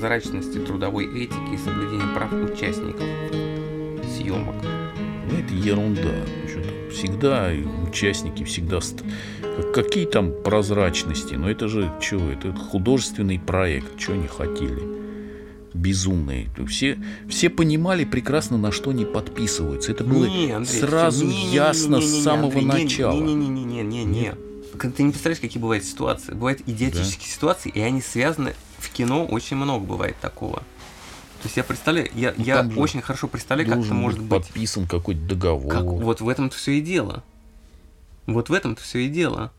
прозрачности, трудовой этики и соблюдения прав участников съемок. Ну, это ерунда. Всегда участники всегда... Какие там прозрачности? Но это же что? Это художественный проект. Что они хотели? Безумные. Все, все понимали прекрасно, на что они подписываются. Это было Не, Андрей, сразу не, не, не, ясно не, не, не, с самого Андрей, не, начала. Не-не-не-не-не-не. Ты не представляешь, какие бывают ситуации. Бывают идиотические ситуации, и они связаны в кино очень много бывает такого. То есть я представляю, я, Ну, я же очень хорошо представляю, как это может быть подписан какой-то договор. Как, вот в этом-то все и дело. Вот в этом-то все и дело.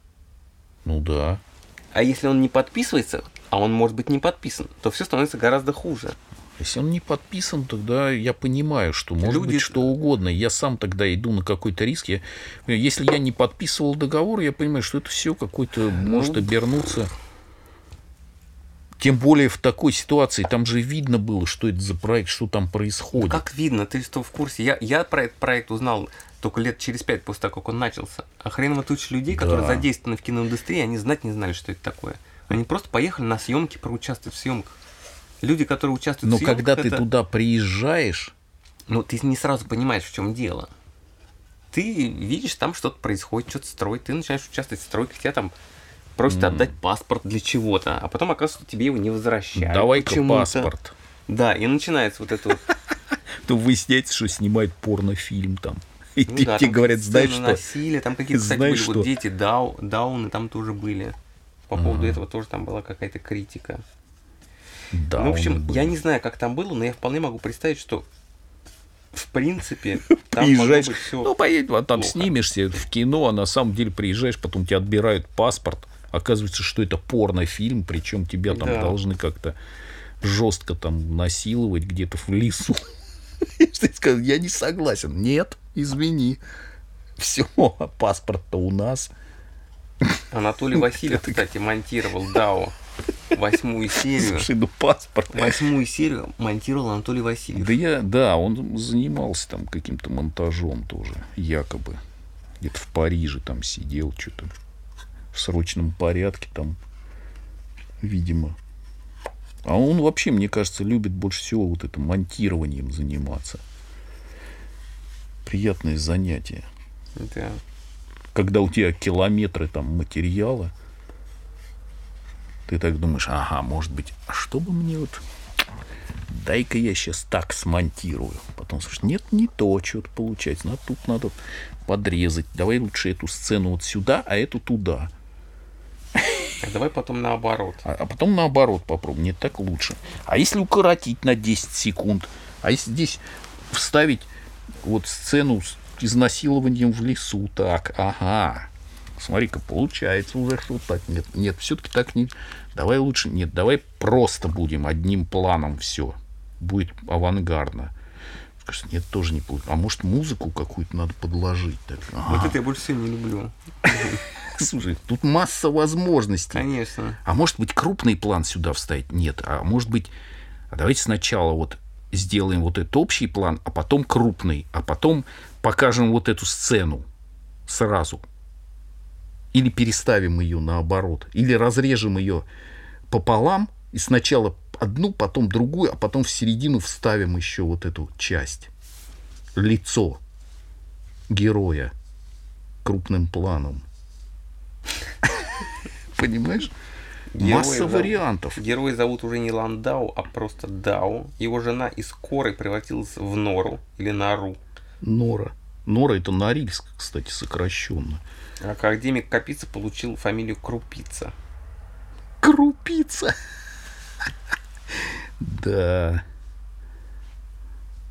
Ну да. А если он не подписывается, а он может быть не подписан, то все становится гораздо хуже. Если он не подписан, тогда я понимаю, что может Люди- быть что угодно. Я сам тогда иду на какой-то риск. Я- если я не подписывал договор, я понимаю, что это все какой-то может обернуться. Тем более в такой ситуации, там же видно было, что это за проект, что там происходит. Как видно, ты что в курсе? Я, я про этот проект узнал только лет через пять после того, как он начался. А хреново туча людей, которые Да. задействованы в киноиндустрии, они знать не знали, что это такое. Они просто поехали на съемки, проучаствовать в съемках. Люди, которые участвуют Но в съемках, когда ты это- туда приезжаешь, Ну, ты не сразу понимаешь, в чем дело. Ты видишь, там что-то происходит, что-то строить, ты начинаешь участвовать в стройках, тебя там просят отдать паспорт для чего-то, а потом, оказывается, тебе его не возвращают. давай-ка паспорт. Да, и начинается вот это вот То выясняется, что снимает порнофильм там. И Ну да, тебе говорят, знаешь что? насилия, там какие-то, кстати, Знаешь были что? вот дети, дау, дауны там тоже были. По поводу Ага. этого тоже там была какая-то критика. Да, ну, в общем, я не знаю, как там было, но я вполне могу представить, что в принципе там приезжаешь, все. ну поедь, вот там плохо. снимешься в кино, а на самом деле приезжаешь, потом тебе отбирают паспорт, оказывается, что это порнофильм, причем тебя там Да. должны как-то жестко там насиловать где-то в лесу. Ты сказал, Я не согласен. Нет, извини. Все, паспорт-то у нас. Анатолий Васильев, кстати, монтировал Дао восьмую серию. Слушай, ну паспорт. Восьмую серию монтировал Анатолий Васильев. Да я, да, он занимался там каким-то монтажом тоже, якобы. Где-то в Париже там сидел, что-то в срочном порядке там, видимо. А он вообще, мне кажется, любит больше всего вот это монтированием заниматься. Приятное занятие. Да. Когда у тебя километры там материала, ты так думаешь, ага, может быть, а что бы мне вот дай-ка я сейчас так смонтирую. Потом слушай, нет, не то, что-то получается. Надо, тут надо подрезать. Давай лучше эту сцену вот сюда, а эту туда. А давай потом наоборот. А, а потом наоборот попробуем. Нет, так лучше. А если укоротить на 10 секунд? А если здесь вставить вот сцену с изнасилованием в лесу? Так, ага. Смотри-ка, получается уже что так. Нет, нет, все-таки так не... Давай лучше... Нет, давай просто будем одним планом все. Будет авангардно. Скажешь, нет, тоже не получится. А может, музыку какую-то надо подложить? Так, ага. Вот это я больше всего не люблю. Слушай, тут масса возможностей. Конечно. А может быть, крупный план сюда вставить? Нет. А может быть, а давайте сначала вот сделаем вот этот общий план, а потом крупный, а потом покажем вот эту сцену сразу. Или переставим ее наоборот. Или разрежем ее пополам и сначала одну, потом другую, а потом в середину вставим еще вот эту часть. Лицо героя крупным планом. Понимаешь? Героя Масса зовут- вариантов. Героя зовут уже не Ландау, а просто Дау. Его жена из коры превратилась в Нору или Нару. Нора. Нора это Норильск, кстати, сокращенно. Академик Капица получил фамилию Крупица. Крупица. Да.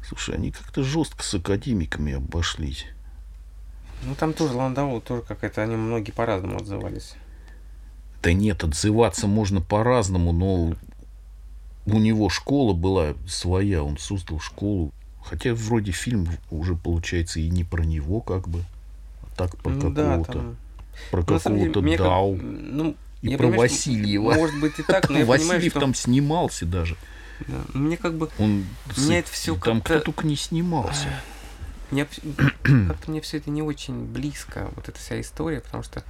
Слушай, они как-то жестко с академиками обошлись. Ну там тоже Ландау, тоже какая-то, они многие по-разному отзывались. Да нет, отзываться можно по-разному, но у него школа была своя, он создал школу. Хотя вроде фильм уже получается и не про него как бы, а так про ну да, какого-то, там... про Ну, какого-то как- Дау. ну, И я про понимаю, что Васильева. Может быть и так, но я Васильев понимаю, что... там снимался даже. Да, мне как бы... Он Мне с- это всё там кто только не снимался. Мне, как-то мне все это не очень близко, вот эта вся история, потому что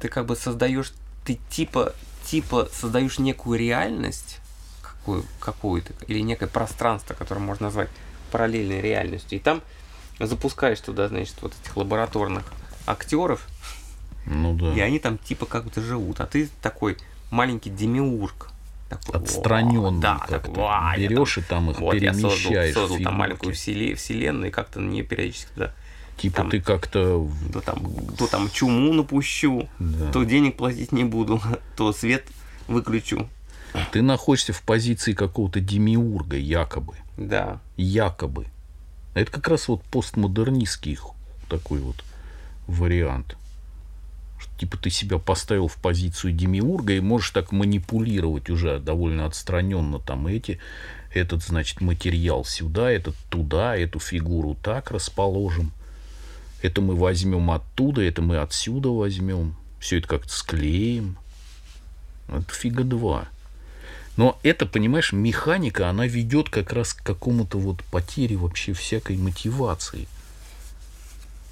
ты как бы создаешь, ты типа типа создаешь некую реальность, какую, какую-то, или некое пространство, которое можно назвать параллельной реальностью, и там запускаешь туда, значит, вот этих лабораторных актеров, Ну да. и они там типа как будто живут, а ты такой маленький демиург. Такой, Отстраненный «О, Да, как-то. «Ва, я Берешь и там их вот я создал, перемещаешь. создал там маленькую вселе- вселенную, и как-то на нее периодически туда, Типа там- ты как-то... то там, то там чуму напущу, Да. то денег платить не буду, то свет выключу. Ты находишься в позиции какого-то демиурга, якобы. Да. Якобы. Это как раз вот постмодернистский такой вот вариант. Типа ты себя поставил в позицию демиурга и можешь так манипулировать уже довольно отстраненно там эти, этот, значит, материал сюда, этот туда, эту фигуру так расположим. Это мы возьмем оттуда, это мы отсюда возьмем. Все это как-то склеим. Это фига два. Но это, понимаешь, механика, она ведет как раз к какому-то вот потере вообще всякой мотивации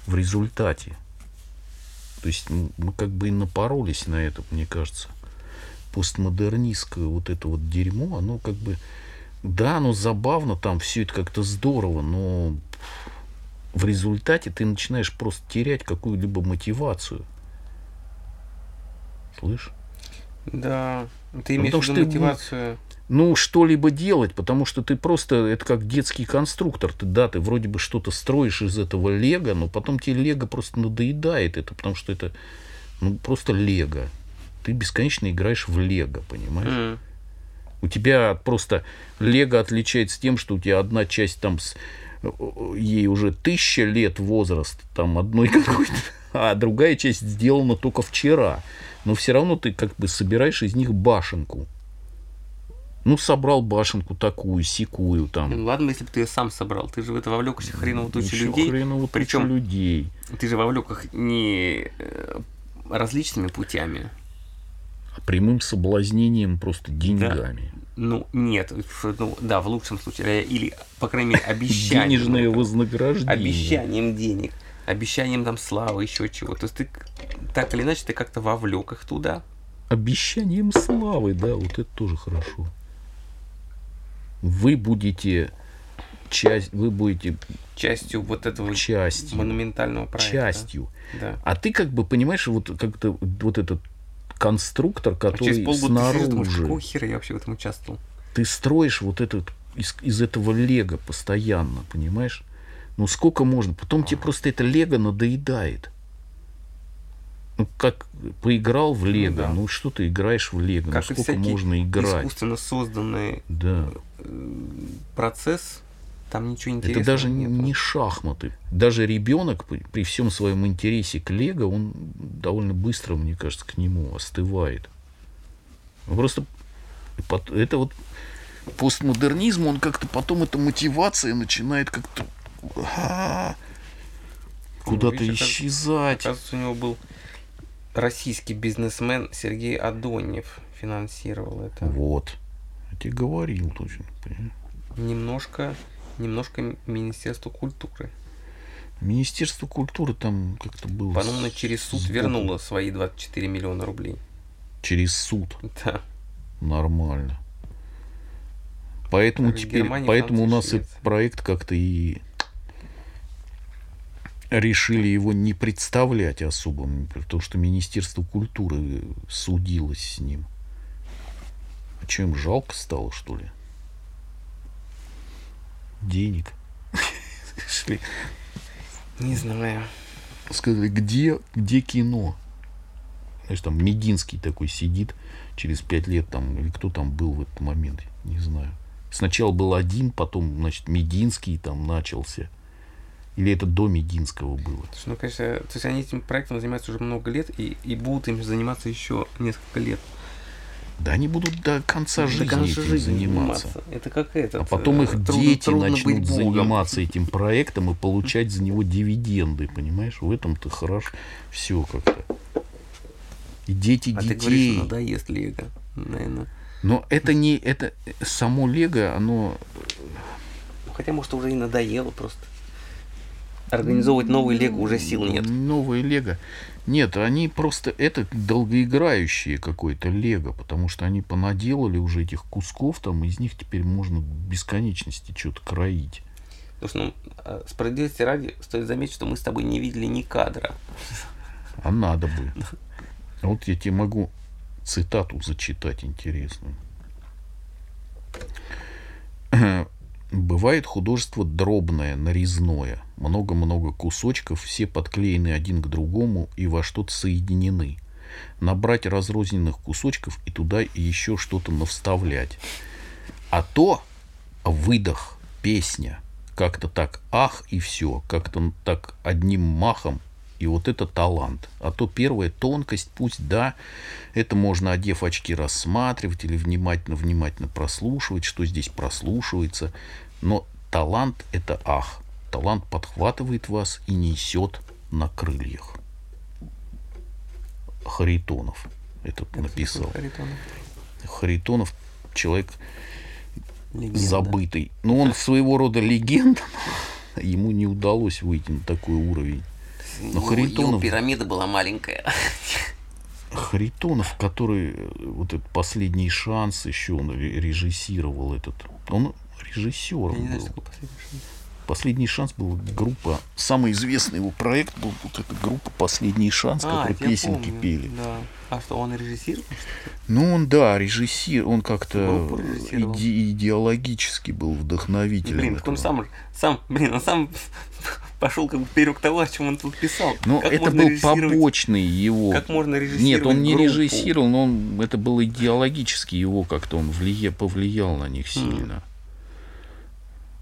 в результате. То есть мы как бы и напоролись на это, мне кажется. Постмодернистское вот это вот дерьмо, оно как бы... Да, оно забавно, там все это как-то здорово, но в результате ты начинаешь просто терять какую-либо мотивацию. Слышь? Да. Ты Ну, имеешь потому в виду мотивацию. Ну, что-либо делать, потому что ты просто, это как детский конструктор, ты, да, ты вроде бы что-то строишь из этого лего, но потом тебе лего просто надоедает это, потому что это, ну, просто лего. Ты бесконечно играешь в лего, понимаешь? М. У тебя просто лего отличается тем, что у тебя одна часть там с э, ей уже тысяча лет возраст, там одной какой-то, а другая часть сделана только вчера. Но все равно ты как бы собираешь из них башенку. Ну, собрал башенку такую, секую там. Ну ладно, если бы ты ее сам собрал. Ты же в это вовлекся хреново тучу Еще людей. хреново Причем людей. ты же вовлек их не э, различными путями. А прямым соблазнением просто деньгами. Ну, нет. Ну, да, в лучшем случае. э, Или, по крайней мере, обещанием. Денежное вознаграждение. Обещанием денег. Обещанием там славы, еще чего. То есть ты так или иначе ты как-то вовлек их туда. Обещанием славы, да, вот это тоже хорошо. Вы будете часть, вы будете Частью вот этого частью, монументального проекта. частью. Да. А ты как бы понимаешь, вот как-то вот этот конструктор, А который думаешь, снаружи, какого хера я вообще в этом участвовал? ты строишь вот этот из, из этого лего постоянно, понимаешь? Ну сколько можно? Потом тебе просто это лего надоедает. Ну, как поиграл в лего, да. ну, что ты играешь в лего, Как ну сколько можно играть? искусственно созданный Да. процесс, там ничего интересного Это даже нету. не шахматы. Даже ребенок при, при всем своем интересе к Лего, он довольно быстро, мне кажется, к нему остывает. Ну, Просто это вот постмодернизм, он как-то потом эта мотивация начинает как-то а, куда-то как- исчезать. Оказывается, у него был российский бизнесмен Сергей Адонев финансировал это. Вот. Я тебе говорил точно. понимаешь? Немножко, немножко Министерство культуры. Министерство культуры там как-то было... По-моему, с- через суд сбоку. вернуло свои 24 миллиона рублей. Через суд. Да. Нормально. Поэтому теперь, Германии, поэтому у нас этот проект как-то и решили его не представлять особо, потому что Министерство культуры судилось с ним. А что, им жалко стало, что ли? Денег. Шли. Не знаю. Сказали, где, где кино? Знаешь, там Мединский такой сидит через пять лет там, или кто там был в этот момент, не знаю. Сначала был один, потом, значит, Мединский там начался. Или это до Мединского было? Слушай, ну, конечно, то есть они этим проектом занимаются уже много лет и, и будут им заниматься еще несколько лет. Да они будут до конца До жизни конца этим жизни заниматься. Это как это. А потом их дети начнут Богом. заниматься этим проектом и получать за него дивиденды, понимаешь? В этом-то хорошо. Все как-то. И дети А ты говоришь, детей. надоест Лего, наверное. Но это не это само Лего, оно Хотя, может, уже и надоело просто. Организовывать новый Лего уже сил нет. Новые Лего. Нет, они просто... Это долгоиграющие какой-то Лего, потому что они понаделали уже этих кусков, там из них теперь можно бесконечности что-то кроить. Слушай, ну, а, справедливости ради, стоит заметить, что мы с тобой не видели ни кадра. А надо бы. Вот я тебе могу цитату зачитать интересную. Бывает художество дробное, нарезное. Много-много кусочков, все подклеены один к другому и во что-то соединены. Набрать разрозненных кусочков и туда еще что-то навставлять. А то выдох, песня. Как-то так ах и все. Как-то так одним махом и вот это талант. А то первая тонкость, пусть да, это можно, одев очки, рассматривать или внимательно-внимательно прослушивать, что здесь прослушивается. Но талант – это ах. Талант подхватывает вас и несет на крыльях. Харитонов этот это написал. Харитонов? Харитонов человек Легенда. забытый. Но он своего рода легенда. Ему не удалось выйти на такой уровень. Но Харитонов... Его пирамида была маленькая. Харитонов, который э, вот этот последний шанс еще он режиссировал этот. Он режиссером Я не знаю, был. Что последний шанс. Последний шанс был группа, самый известный его проект был вот эта группа Последний шанс, а, который песенки помню, пели. Да. А что, он режиссировал? Ну, он, да, режиссер, он как-то иде- идеологически был вдохновителем. Блин, он сам, сам, блин, он сам пошел как бы вперед того, о чем он тут писал. Ну, это был побочный его. Как можно режиссировать Нет, он не группу? режиссировал, но он, это был идеологически его как-то, он влия, повлиял на них сильно. Mm.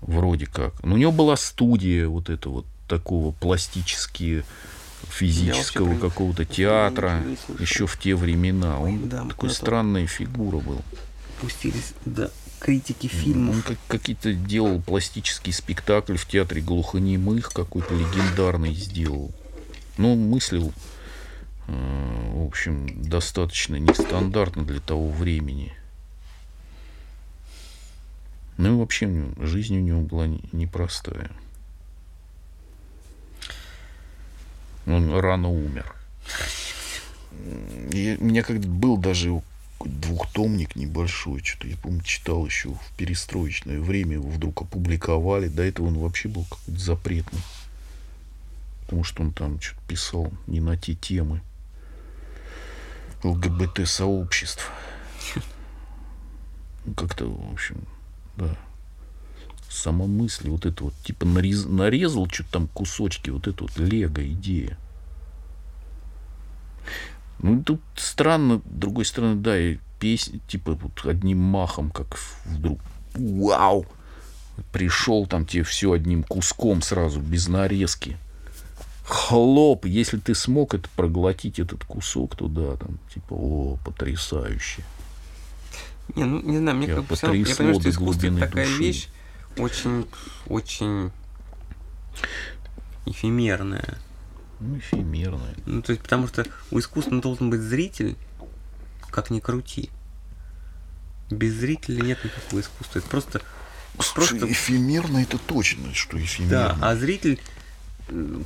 Вроде как. Но у него была студия вот это вот такого пластически физического какого-то театра еще в те времена. Он да, такой странная фигура был. Пустились, да, критики фильмов. Он как, какие-то делал пластический спектакль в театре глухонемых, какой-то легендарный сделал. Ну, мыслил, э, в общем, достаточно нестандартно для того времени. Ну и вообще жизнь у него была непростая. Он рано умер. И у меня когда был даже двухтомник небольшой, что-то я помню, читал еще в перестроечное время, его вдруг опубликовали. До этого он вообще был какой-то запретный. Потому что он там что-то писал не на те темы ЛГБТ-сообществ. Как-то, в общем, да. Сама мысль, вот это вот, типа нарез, нарезал что-то там кусочки, вот это вот лего идея. Ну, тут странно, с другой стороны, да, и песня, типа, вот одним махом, как вдруг, вау, пришел там тебе все одним куском сразу, без нарезки. Хлоп, если ты смог это проглотить, этот кусок, то да, там, типа, о, потрясающе. Не, ну, не знаю, мне я как бы все я понимаю, что искусство это такая души. вещь очень, очень эфемерная. Ну, эфемерная. Ну, то есть, потому что у искусства должен быть зритель, как ни крути. Без зрителя нет никакого искусства. Это просто... Слушай, просто... эфемерно это точно, что эфемерно. Да, а зритель,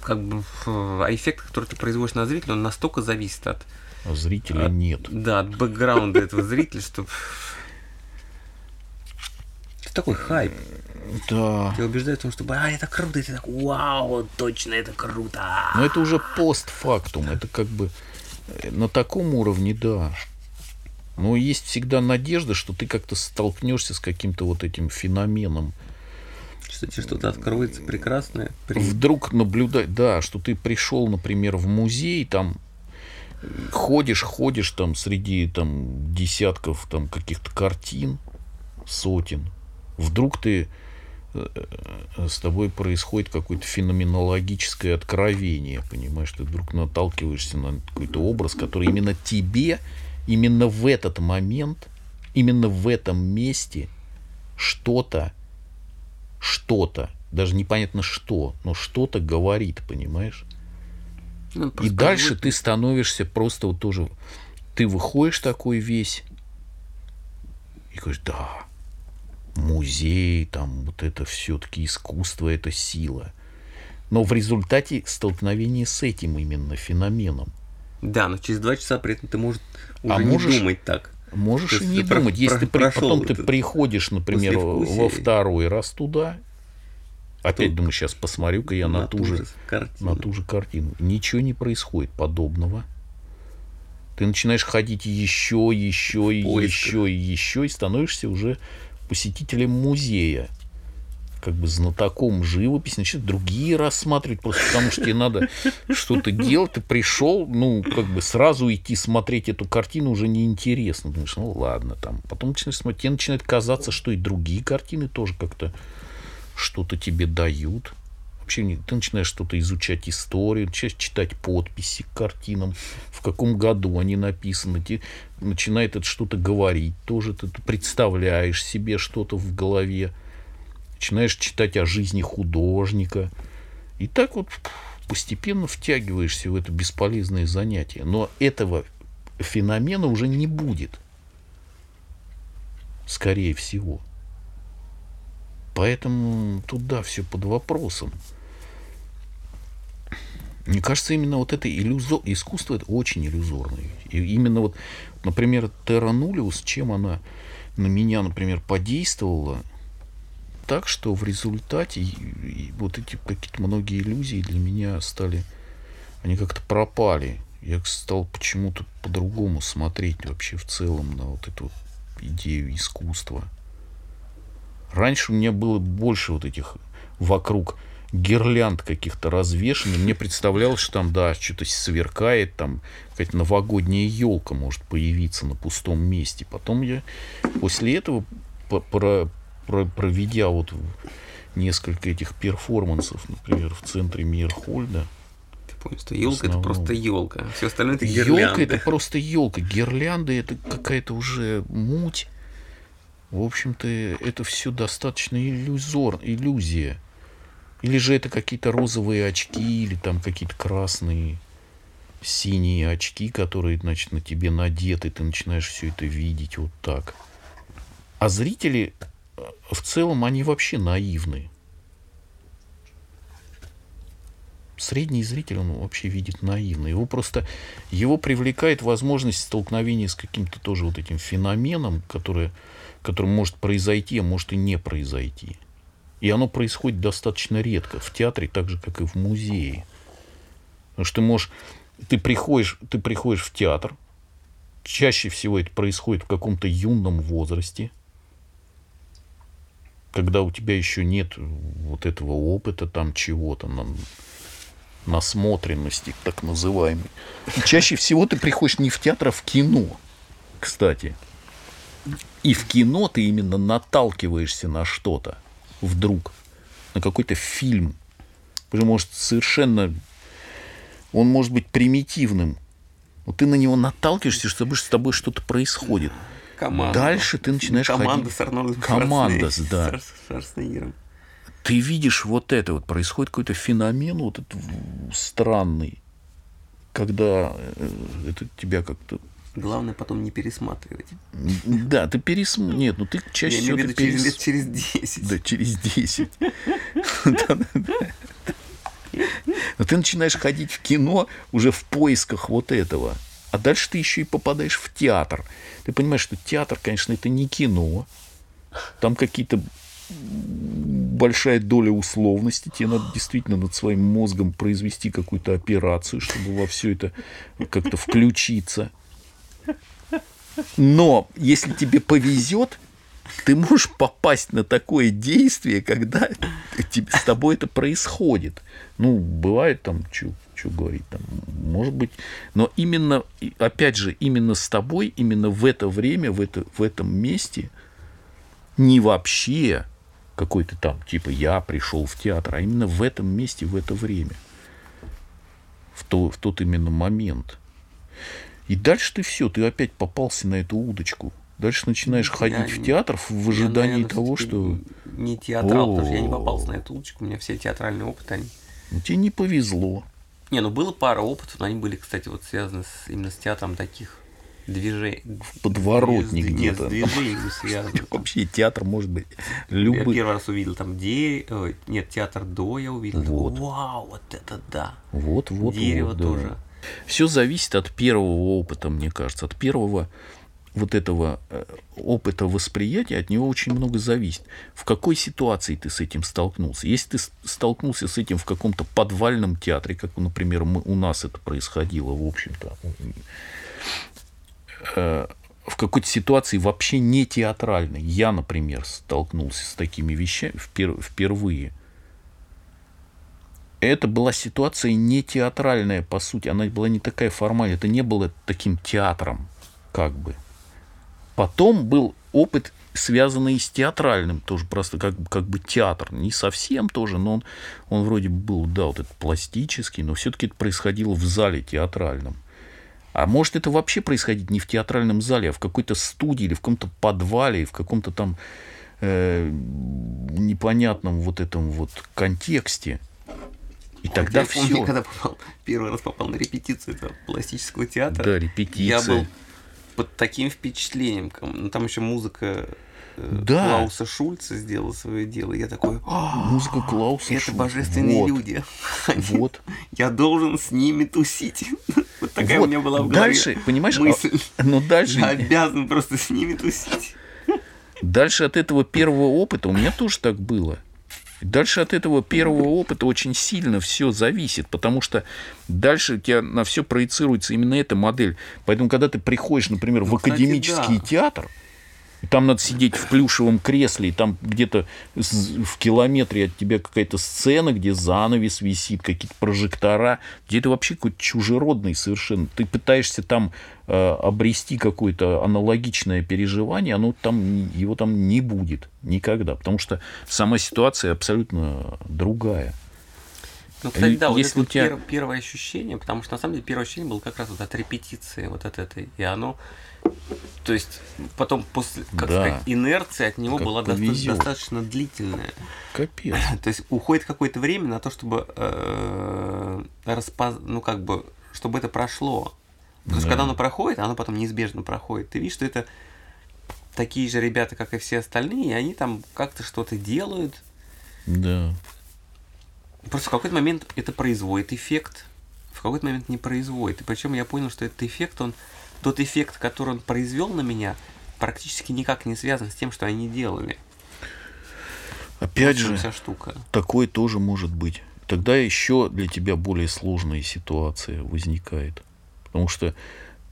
как бы, а эффект, который ты производишь на зрителя, он настолько зависит от... А зрителя от, нет. Да, от бэкграунда этого зрителя, что... Это такой хайп. Да. Тебя убеждают в том, что а, это круто, и ты так, вау, точно, это круто. Но это уже постфактум, это как бы э, на таком уровне, да. Но есть всегда надежда, что ты как-то столкнешься с каким-то вот этим феноменом. Что тебе что-то откроется прекрасное. При... Вдруг наблюдать, да, что ты пришел, например, в музей, там ходишь, ходишь там среди там десятков там каких-то картин, сотен. Вдруг ты Э, с тобой происходит какое-то феноменологическое откровение, понимаешь, ты вдруг наталкиваешься на какой-то образ, который именно тебе, именно в этот момент, именно в этом месте что-то, что-то, даже непонятно что, но что-то говорит, понимаешь? Ну, и дальше ты становишься просто вот тоже, ты выходишь такой весь и говоришь, да, музей, там вот это все-таки искусство, это сила. но в результате столкновения с этим именно феноменом. Да, но через два часа при этом ты можешь уже А не можешь- думать так. Можешь и не про- думать. Если про- ты потом ты приходишь, например, во второй раз туда, опять Тут думаю, сейчас посмотрю-ка я на, ту же, картину. на ту же картину. Ничего не происходит подобного. Ты начинаешь ходить еще, еще, и еще, и еще, и становишься уже посетителем музея. Как бы знатоком живописи, начинают другие рассматривать, просто потому что тебе надо что-то делать. Ты пришел, ну, как бы сразу идти смотреть эту картину уже неинтересно. Думаешь, ну ладно, там. Потом начинаешь смотреть, тебе начинает казаться, что и другие картины тоже как-то что-то тебе дают. Вообще ты начинаешь что-то изучать историю, начинаешь читать подписи к картинам, в каком году они написаны, тебе начинает это что-то говорить, тоже ты представляешь себе что-то в голове, начинаешь читать о жизни художника. И так вот постепенно втягиваешься в это бесполезное занятие. Но этого феномена уже не будет. Скорее всего. Поэтому туда все под вопросом. Мне кажется, именно вот это иллюзо... искусство это очень иллюзорное. И именно вот, например, Терра Нулиус, чем она на меня, например, подействовала, так что в результате и- и вот эти какие-то многие иллюзии для меня стали, они как-то пропали. Я стал почему-то по-другому смотреть вообще в целом на вот эту идею искусства. Раньше у меня было больше вот этих вокруг гирлянд каких-то развешенных. Мне представлялось, что там, да, что-то сверкает, там какая-то новогодняя елка может появиться на пустом месте. Потом я после этого, про- про- проведя вот несколько этих перформансов, например, в центре Мирхольда, понял, что елка это просто елка. Все остальное это Елка гирлянды. это просто елка. Гирлянды это какая-то уже муть. В общем-то, это все достаточно иллюзор, иллюзия. Или же это какие-то розовые очки, или там какие-то красные, синие очки, которые, значит, на тебе надеты, ты начинаешь все это видеть вот так. А зрители э, в целом, они вообще наивны. Средний зритель, он вообще видит наивно. Его просто, его привлекает возможность столкновения с каким-то тоже вот этим феноменом, которое, который может произойти, а может и не произойти. И оно происходит достаточно редко в театре, так же, как и в музее. Потому что ты можешь, ты приходишь, ты приходишь в театр, чаще всего это происходит в каком-то юном возрасте, когда у тебя еще нет вот этого опыта, там чего-то, насмотренности, так называемой. И чаще всего ты приходишь не в театр, а в кино, кстати. И в кино ты именно наталкиваешься на что-то вдруг, на какой-то фильм. Потому что, может, совершенно... Он может быть примитивным. Вот ты на него наталкиваешься, что с тобой что-то происходит. Команда. Дальше ты начинаешь Команда ходить. с Арнольдом Команда, да. С Шварценеггером. Ты видишь вот это вот, происходит какой-то феномен вот этот странный, когда э, это тебя как-то... Главное потом не пересматривать. Да, ты пересм... Нет, ну ты чаще Я всего имею в виду через перес- лет через 10. Да, через 10. Да-да-да. Но ты начинаешь ходить в кино уже в поисках вот этого. А дальше ты еще и попадаешь в театр. Ты понимаешь, что театр, конечно, это не кино. Там какие-то большая доля условности. Тебе надо действительно над своим мозгом произвести какую-то операцию, чтобы во все это как-то включиться. Но если тебе повезет, ты можешь попасть на такое действие, когда с тобой это происходит. Ну, бывает там, что говорить, там, может быть. Но именно, опять же, именно с тобой, именно в это время, в, это, в этом месте, не вообще какой-то там, типа, я пришел в театр, а именно в этом месте, в это время. В, то, в тот именно момент. И дальше ты все, ты опять попался на эту удочку. Дальше начинаешь ходить Я в не- театр в Я, ожидании наверное, того, что Не театрал, потому что я не попался на эту удочку. У меня все театральные опыты, они... ну, тебе не повезло. Не, ну было пара опытов, но они были, кстати, вот связаны с, именно с театром таких движение. Подворотник Нет, где-то. с движением связано. Вообще театр может быть Я любой. первый раз увидел там де... ой, нет, театр до я увидел. Вот. Вау, вот это да. Вот, вот, Дерево вот, да. тоже. Все зависит от первого опыта, мне кажется, от первого вот этого э, опыта восприятия, от него очень много зависит. В какой ситуации ты с этим столкнулся? Если ты столкнулся с этим в каком-то подвальном театре, как, например, мы- у нас это происходило, в общем-то, в какой-то ситуации вообще не театральной. Я, например, столкнулся с такими вещами впер- впервые. Это была ситуация не театральная, по сути. Она была не такая формальная. Это не было таким театром, как бы. Потом был опыт, связанный с театральным, тоже просто как, как бы театр. Не совсем тоже, но он, он вроде бы был, да, вот этот пластический, но все-таки это происходило в зале театральном. А может это вообще происходить не в театральном зале, а в какой-то студии или в каком-то подвале, в каком-то там э, непонятном вот этом вот контексте. И тогда я помню, все. когда попал, первый раз попал на репетицию этого пластического театра. Да, репетиция. Я был под таким впечатлением. Ну, там еще музыка Да. Клауса Шульца сделала свое дело. Я такой, «А, Музыка Клауса это Шульца. божественные Вот, люди. Они- Вот. Я должен с ними тусить. Вот такая Вот. у меня была в голове Дальше, понимаешь, а- мысль. но дальше, Я обязан просто с ними тусить. дальше от этого первого опыта у меня тоже так было. Дальше от этого первого опыта очень сильно все зависит, потому что дальше у тебя на все проецируется именно эта модель. Поэтому, когда ты приходишь, например, в Ну, кстати, академический да. театр, там надо сидеть в плюшевом кресле, и там где-то в километре от тебя какая-то сцена, где занавес висит, какие-то прожектора, где это вообще какой-то чужеродный совершенно. Ты пытаешься там э, обрести какое-то аналогичное переживание, оно там, его там не будет никогда, потому что сама ситуация абсолютно другая. Ну, кстати, да, вот Если это тебя- пер- первое ощущение, потому что на самом деле первое ощущение было как раз вот от репетиции, вот от этой. И оно, то есть потом после, как Да. сказать, инерция от него Как была повезёт. достаточно длительная. Капец. То есть уходит какое-то время на то, чтобы э, распоз- ну как бы, чтобы это прошло. Потому что Да. когда оно проходит, оно потом неизбежно проходит. Ты видишь, что это такие же ребята, как и все остальные, и они там как-то что-то делают. Да. Просто в какой-то момент это производит эффект, в какой-то момент не производит. И причем я понял, что этот эффект, он тот эффект, который он произвел на меня, практически никак не связан с тем, что они делали. Опять же, вся штука. Такое тоже может быть. Тогда еще для тебя более сложная ситуация возникает. Потому что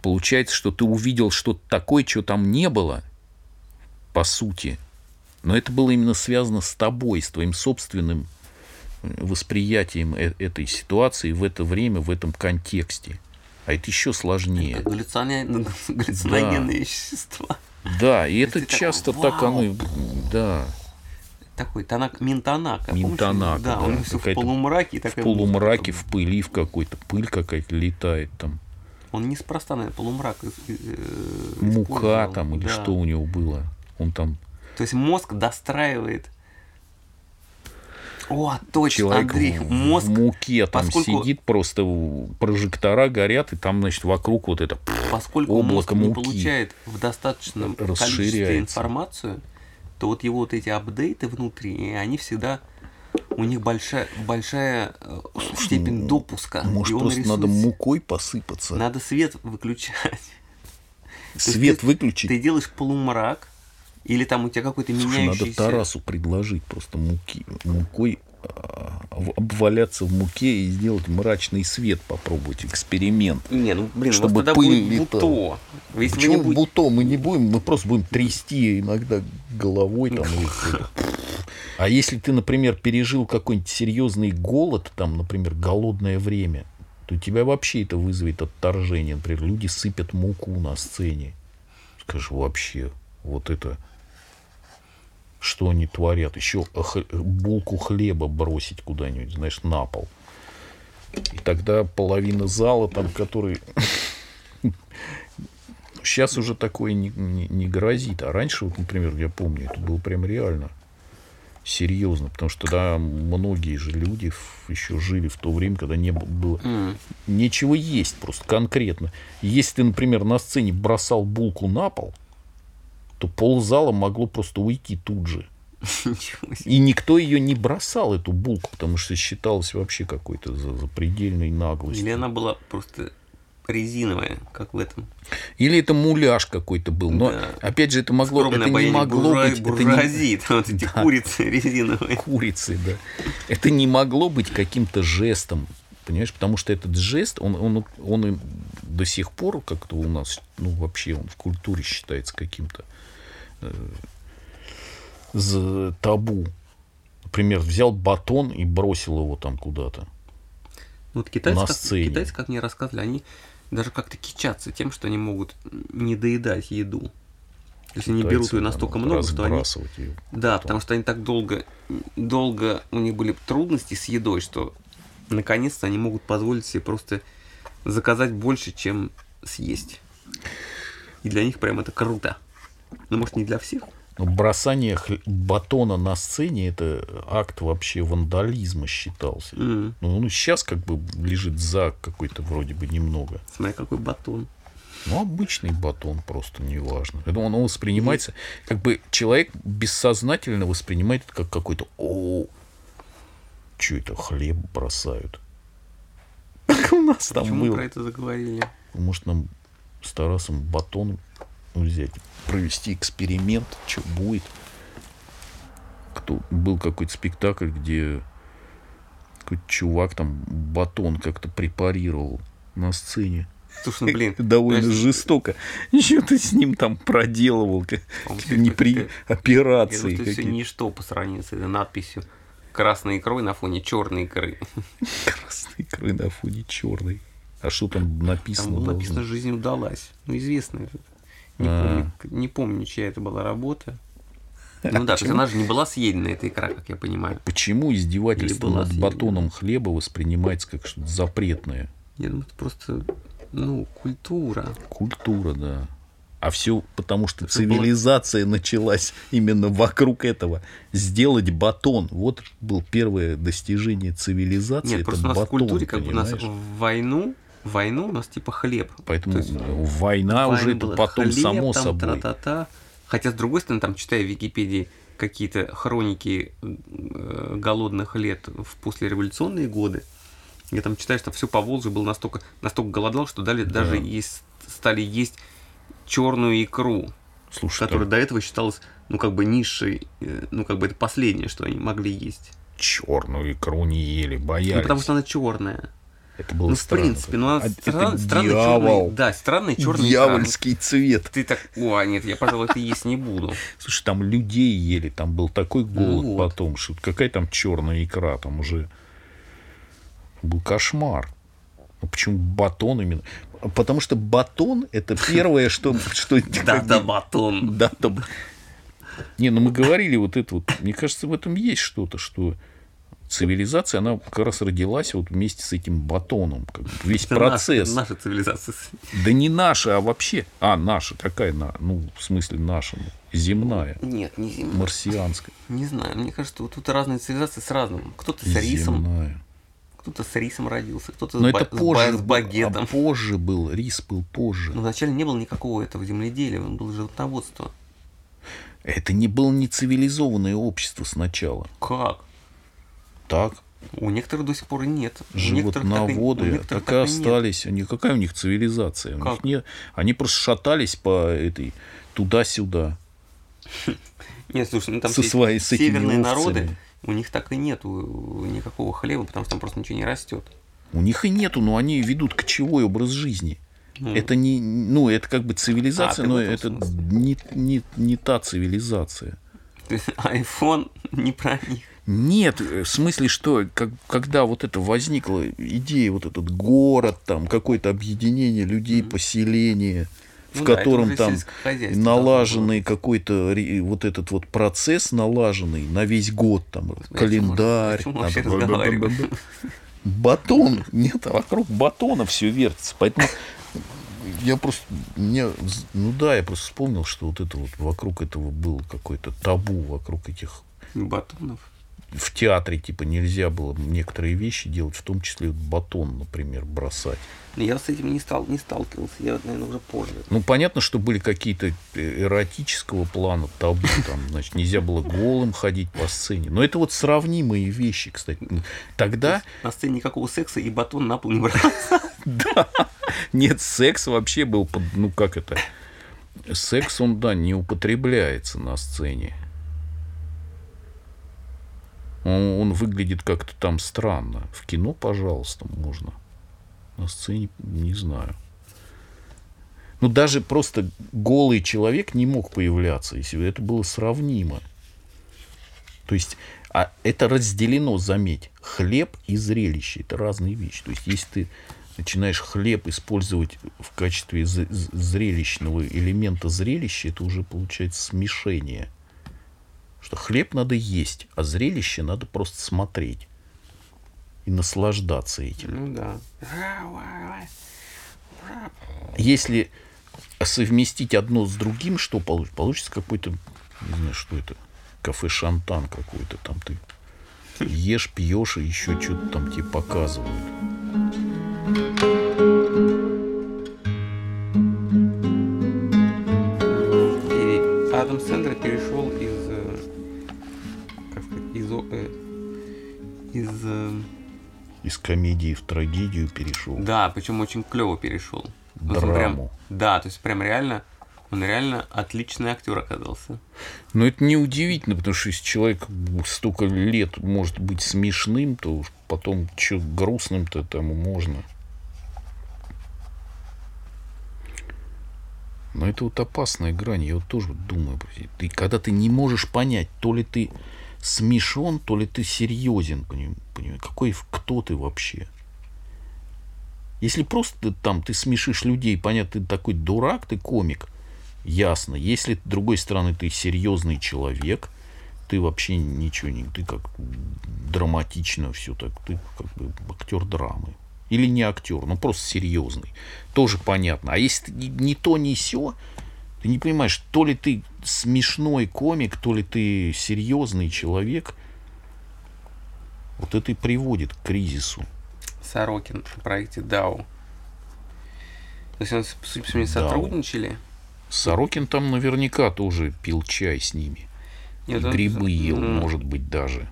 получается, что ты увидел что-то такое, чего там не было, по сути. Но это было именно связано с тобой, с твоим собственным э, восприятием э- этой ситуации в это время, в этом контексте. А это еще сложнее. Галлюциона- галлюциногенные вещества. Да, и это такой, часто «Вау!» так оно... и- Да, Такой танак, Минтанака. помнишь? Минтанака, Да, да, он все в полумраке. в полумраке, в пыли в какой-то. Пыль какая-то летает там. Он неспроста, наверное, полумрак э, мука там или Да. что у него было. Он там То есть мозг достраивает. О, точно, человек Андрей, в, мозг, в муке там поскольку- сидит, просто прожектора горят, и там, значит, вокруг вот это поскольку облако мозг не муки получает в достаточном количестве информацию, то вот его вот эти апдейты внутренние, они всегда у них большая, большая э, степень допуска. и Может, просто надо рисует. мукой посыпаться. Надо свет выключать. Свет выключить. Ты делаешь полумрак, или там у тебя какой-то Слушай, надо меняющийся... Тарасу предложить просто муки, мукой а, обваляться в муке и сделать мрачный свет, попробовать эксперимент. Не, ну блин, Чтобы тогда пыль будет летала. буто. Вы Почему не будете- буто? Мы не будем, мы просто будем трясти иногда головой там. А если ты, например, пережил какой-нибудь серьезный голод, там, например, голодное время, то тебя вообще это вызовет отторжение. Например, люди сыпят муку на сцене. Скажешь, вообще, вот это что они творят? Еще булку хлеба бросить куда-нибудь, знаешь, на пол. И тогда половина зала, там, который Сейчас уже такое не, не- не грозит. А раньше, вот, например, я помню, это было прям реально. Серьезно, потому что тогда многие же люди еще жили в то время, когда не было М. нечего есть просто конкретно. Если ты, например, на сцене бросал булку на пол, то ползала могло просто уйти тут же. И никто ее не бросал, эту булку, потому что считалось вообще какой-то за- запредельной наглостью. Или она была просто резиновая, как в этом. Или это муляж какой-то был. Но Да. опять же, это могло, Скромное это не могло буржуа- быть. Это не вот эти курицы резиновые. курицы, да. Это не могло быть каким-то жестом. Понимаешь, потому что этот жест, он, он, он и до сих пор как-то у нас, ну, вообще он в культуре считается каким-то э, за- табу. Например, взял батон и бросил его там куда-то. Ну, Вот китайцы, На как, сцене. китайцы, как мне рассказывали, они даже как-то кичатся тем, что они могут не доедать еду. Если они берут ее настолько много, что они... ее. Да, потому что они так долго, долго у них были трудности с едой, что наконец-то они могут позволить себе просто заказать больше, чем съесть. И для них прям это круто. Ну, может, не для всех? Бросание хле- батона на сцене это акт вообще вандализма считался. М, Ну, он сейчас как бы лежит за какой-то вроде бы немного. Смотри, какой батон. Ну, обычный батон просто неважно. Это он воспринимается, как бы человек бессознательно воспринимает это как какой-то, о, что это, хлеб бросают. Как у нас там Почему мы было. про это заговорили? Может, нам с Тарасом батон взять, провести эксперимент, что будет. Кто, был какой-то спектакль, где какой-то чувак там батон как-то препарировал на сцене. Слушай, ну, блин. Довольно знаешь, жестоко. Что ты с ним там проделывал? какие-то непри... это- операции. что все ничто по сравнению с этой надписью красной икрой на фоне черной икры. Красной икры на фоне черной. А что там написано? Там было написано «Жизнь удалась». Ну, известно это. Не, А. помню, не помню, чья это была работа. Ну да, то есть она же не была съедена, эта икра, как я понимаю. Почему издевательство над съедена. батоном хлеба воспринимается как что-то запретное? Я думаю, это просто, ну, культура. Культура, да. А все потому, что Это было- цивилизация началась именно вокруг этого. Сделать батон. Вот было первое достижение цивилизации. Нет, это просто у нас в батон, культуре, как бы у нас понимаешь? в войну, войну у нас типа хлеб. Поэтому То есть война Война уже это потом хлеб, само там, собой. тра-та-та. Хотя, с другой стороны, там, читая в Википедии какие-то хроники э, голодных лет в послереволюционные годы, я там читаю, что все по Волжье было настолько, настолько голодал, что дали, даже есть, стали есть черную икру, Слушай, которая до этого считалась, ну, как бы низшей, э, ну, как бы это последнее, что они могли есть. черную икру не ели, боялись. Ну, потому что она черная. Это было Ну, в странно. принципе, ну, А стран- это странный дьявол. черный, да, странный черный Дьявольский цвет. Ты так, о, нет, я, пожалуй, это есть не буду. Слушай, там людей ели, там был такой голод Ну вот. потом, что какая там черная икра, там уже был кошмар. Ну, почему батон именно? Потому что батон это первое, что... что Да, да, батон. Да, да. Не, ну мы говорили вот это вот. Мне кажется, в этом есть что-то, что цивилизация, она как раз родилась вот вместе с этим батоном. Как бы весь Это процесс. Наша, наша цивилизация. Да не наша, а вообще. А, наша. Какая на? Ну, в смысле наша. ну, Земная. Нет, не земная. Марсианская. Не знаю, мне кажется, вот тут разные цивилизации с разным. Кто-то с рисом, Земная. кто-то с рисом родился, кто-то Но с, это позже. с багетом. а позже был. Рис был позже. Но вначале не было никакого этого земледелия, он был животноводство. Это не было не цивилизованное общество сначала. Как? Так, У некоторых до сих пор нет. У некоторых так и- у некоторых так и нет. остались. Они, какая у них цивилизация? У них Как? не- они просто шатались по этой туда-сюда. Нет, слушай, ну там Со своей- с северные народы, у них так и нету никакого хлеба, потому что там просто ничего не растет. У них и нету, но они ведут кочевой образ жизни. Ну, Это не, ну, это как бы цивилизация, А, но это не, не, не та цивилизация. IPhone не про них. Нет, э, в смысле, что как, когда вот это возникла идея, вот этот город, там какое-то объединение людей, поселение, в Ну да, котором уже там налаженный какой-то ре- вот этот вот процесс налаженный на весь год, там Господи, календарь, о чем мы там, батон, нет, а вокруг батона все вертится, поэтому я просто, мне, ну да, я просто вспомнил, что вот это вот вокруг этого было какое-то табу, вокруг этих Батонов. В театре, типа, нельзя было некоторые вещи делать, в том числе батон, например, бросать. Но я с этим не, стал, не сталкивался, я, наверное, уже позже. Ну, понятно, что были какие-то э, эротического плана табу, там, значит, нельзя было голым ходить по сцене. Но это вот сравнимые вещи, кстати. Тогда... На сцене никакого секса и батон на пол не брался. Да. Нет, секс вообще был, ну, как это... Секс, он, да, не употребляется на сцене. Он, он выглядит как-то там странно. В кино, пожалуйста, можно. На сцене, не знаю. Ну, даже просто голый человек не мог появляться, если это было сравнимо. То есть, а это разделено, заметь, хлеб и зрелище. Это разные вещи. То есть, если ты начинаешь хлеб использовать в качестве зрелищного элемента зрелища, это уже получается смешение что хлеб надо есть, а зрелище надо просто смотреть и наслаждаться этим. Ну да. Если совместить одно с другим, что получится? Получится какой-то, не знаю, что это, кафе Шантан какой-то, там ты ешь, пьешь и еще что-то там тебе показывают. Из... Э, из комедии в трагедию перешел. Да, причем очень клево перешел. Драму. Прям, да, то есть прям реально, он реально отличный актер оказался. Но это не удивительно, потому что если человек столько лет может быть смешным, то потом что грустным-то тому можно. Но это вот опасная грань. Я вот тоже думаю, ты, когда ты не можешь понять, то ли ты смешон, то ли ты серьезен, понимаешь, какой, кто ты вообще? Если просто там ты смешишь людей, понятно, ты такой дурак, ты комик, ясно. Если, с другой стороны, ты серьезный человек, ты вообще ничего не, ты как драматично все так, ты как бы актер драмы. Или не актер, но просто серьезный. Тоже понятно. А если не то, не все, ты не понимаешь, то ли ты смешной комик, то ли ты серьезный человек. Вот это и приводит к кризису. Сорокин в проекте DAO. То есть, он, судя по всему, сотрудничали. Сорокин там наверняка тоже пил чай с ними. Нет, и грибы ел, ну, может быть, даже.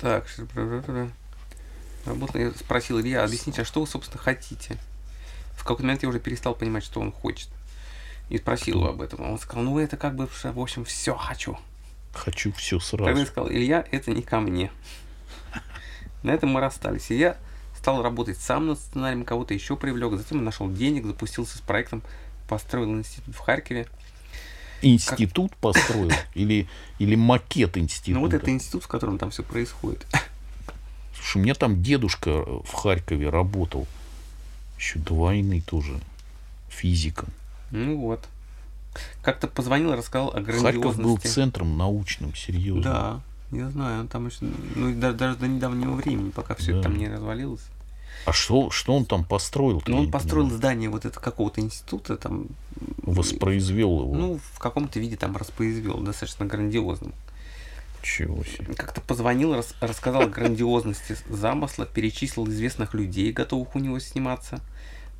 Так, работа. Я спросил Илья, объясните, а что вы, собственно, хотите? В какой-то момент я уже перестал понимать, что он хочет и спросил его об этом. Он сказал, ну это как бы, в общем, все хочу. Хочу все сразу. Тогда я сказал, Илья, это не ко мне. На этом мы расстались. И я стал работать сам над сценарием, кого-то еще привлек. Затем нашел денег, запустился с проектом, построил институт в Харькове. Институт как... построил? Или, или макет института? Ну вот это институт, в котором там все происходит. Слушай, у меня там дедушка в Харькове работал. Еще до войны тоже. Физиком. Ну вот. Как-то позвонил и рассказал о грандиозности. Харьков был центром научным, серьезно. Да, я знаю, он там еще, ну, даже, даже до недавнего времени, пока все да. это там не развалилось. А что, что он там построил? Ну, он построил здание вот этого какого-то института, там... Воспроизвел его? Ну, в каком-то виде там распроизвел, достаточно грандиозным. Чего себе. Как-то позвонил, рас, рассказал о грандиозности замысла, перечислил известных людей, готовых у него сниматься –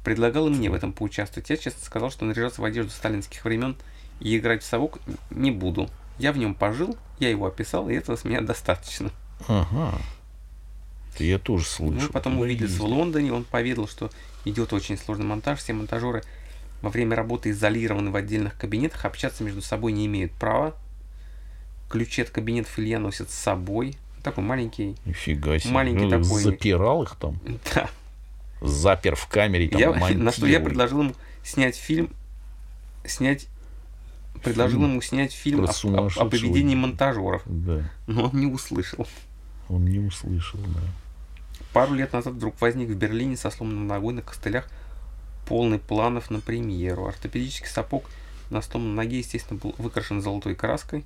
Предлагал и мне в этом поучаствовать. Я честно сказал, что наряжаться в одежду сталинских времен и играть в совок не буду. Я в нем пожил, я его описал, и этого с меня достаточно. Ага. Это я тоже слышал. Мы потом увиделись в Лондоне, он поведал, что идет очень сложный монтаж, все монтажеры во время работы изолированы в отдельных кабинетах, общаться между собой не имеют права. Ключи от кабинетов Илья носит с собой. Такой маленький. Нифига себе. Маленький ну, такой. Запирал их там? Да запер в камере. Там, я, на что я предложил ему снять фильм, снять предложил фильм ему снять фильм о, о, о поведении монтажеров. Да. Но он не услышал. Он не услышал, да. Пару лет назад вдруг возник в Берлине со сломанной ногой на костылях полный планов на премьеру. Ортопедический сапог на сломанной ноге, естественно, был выкрашен золотой краской.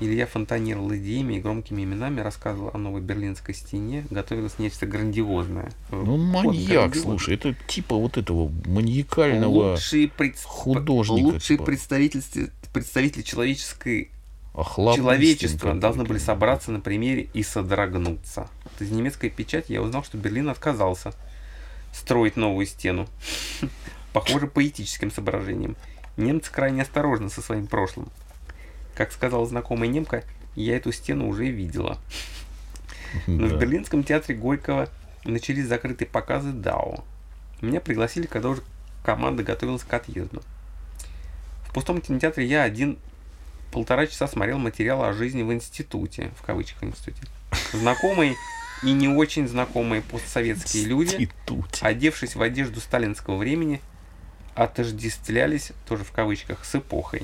Илья фонтанировал идеями и громкими именами, рассказывал о новой берлинской стене, готовилось нечто грандиозное. Ну, маньяк, слушай, это типа вот этого маньякального лучшие пред... художника. Лучшие типа. представители, представители человеческой стенкой должны были собраться на примере и содрогнуться. Вот Из немецкой печати я узнал, что Берлин отказался строить новую стену. Похоже, поэтическим соображением. Немцы крайне осторожны со своим прошлым. Как сказала знакомая немка, я эту стену уже видела. Но в. Берлинском театре Горького начались закрытые показы Дао. Меня пригласили, когда уже команда готовилась к отъезду. В пустом кинотеатре я один полтора часа смотрел материал о жизни в институте, в кавычках институте. Знакомые и не очень знакомые постсоветские люди, одевшись в одежду сталинского времени, отождествлялись, тоже в кавычках, с эпохой.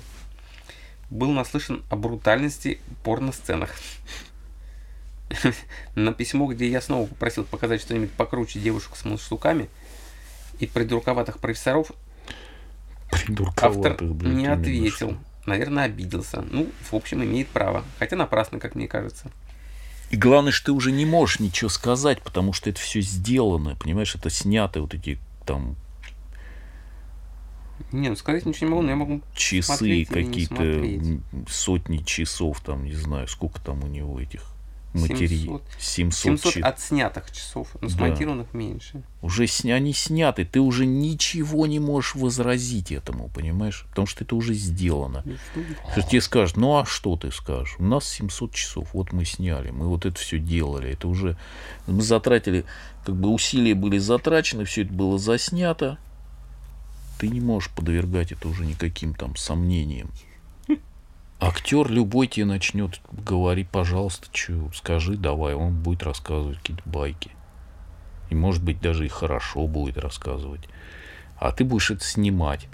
Был наслышан о брутальности порносценах. На письмо, где я снова попросил показать что-нибудь покруче девушек с мундштуками и придурковатых профессоров, автор не ответил. Наверное, обиделся. Ну, в общем, имеет право. Хотя напрасно, как мне кажется. И главное, что ты уже не можешь ничего сказать, потому что это все сделано, понимаешь, это снято, вот эти там Не, ну сказать ничего не могу, но я могу часы какие-то, сотни часов, там, не знаю, сколько там у него этих материалов. 700. 700, 700 чи- отснятых часов, но Да. смонтированных меньше. Уже сня... они сняты, ты уже ничего не можешь возразить этому, понимаешь? Потому что это уже сделано. Ну, что- Что тебе скажут, ну а что ты скажешь? У нас 700 часов, вот мы сняли, мы вот это все делали. Это уже мы затратили, как бы усилия были затрачены, все это было заснято. Ты не можешь подвергать это уже никаким там сомнениям. Актер любой тебе начнет говорить, пожалуйста, что, скажи, давай, он будет рассказывать какие-то байки. И может быть даже и хорошо будет рассказывать. А ты будешь это снимать.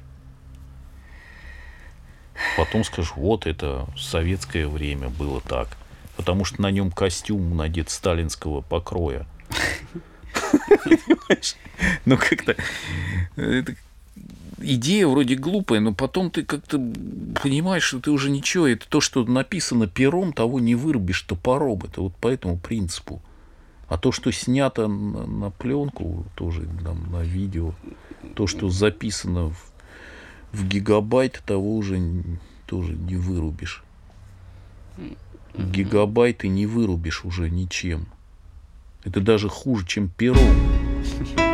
Потом скажешь, вот это советское время было так. Потому что на нем костюм надет сталинского покроя. Ну как-то... Идея вроде глупая, но потом ты как-то понимаешь, что ты уже ничего, это то, что написано пером, того не вырубишь топором. Это вот по этому принципу. А то, что снято на, на пленку, тоже там, на видео, то, что записано в, в гигабайт, того уже тоже не вырубишь. Гигабайты не вырубишь уже ничем. Это даже хуже, чем пером.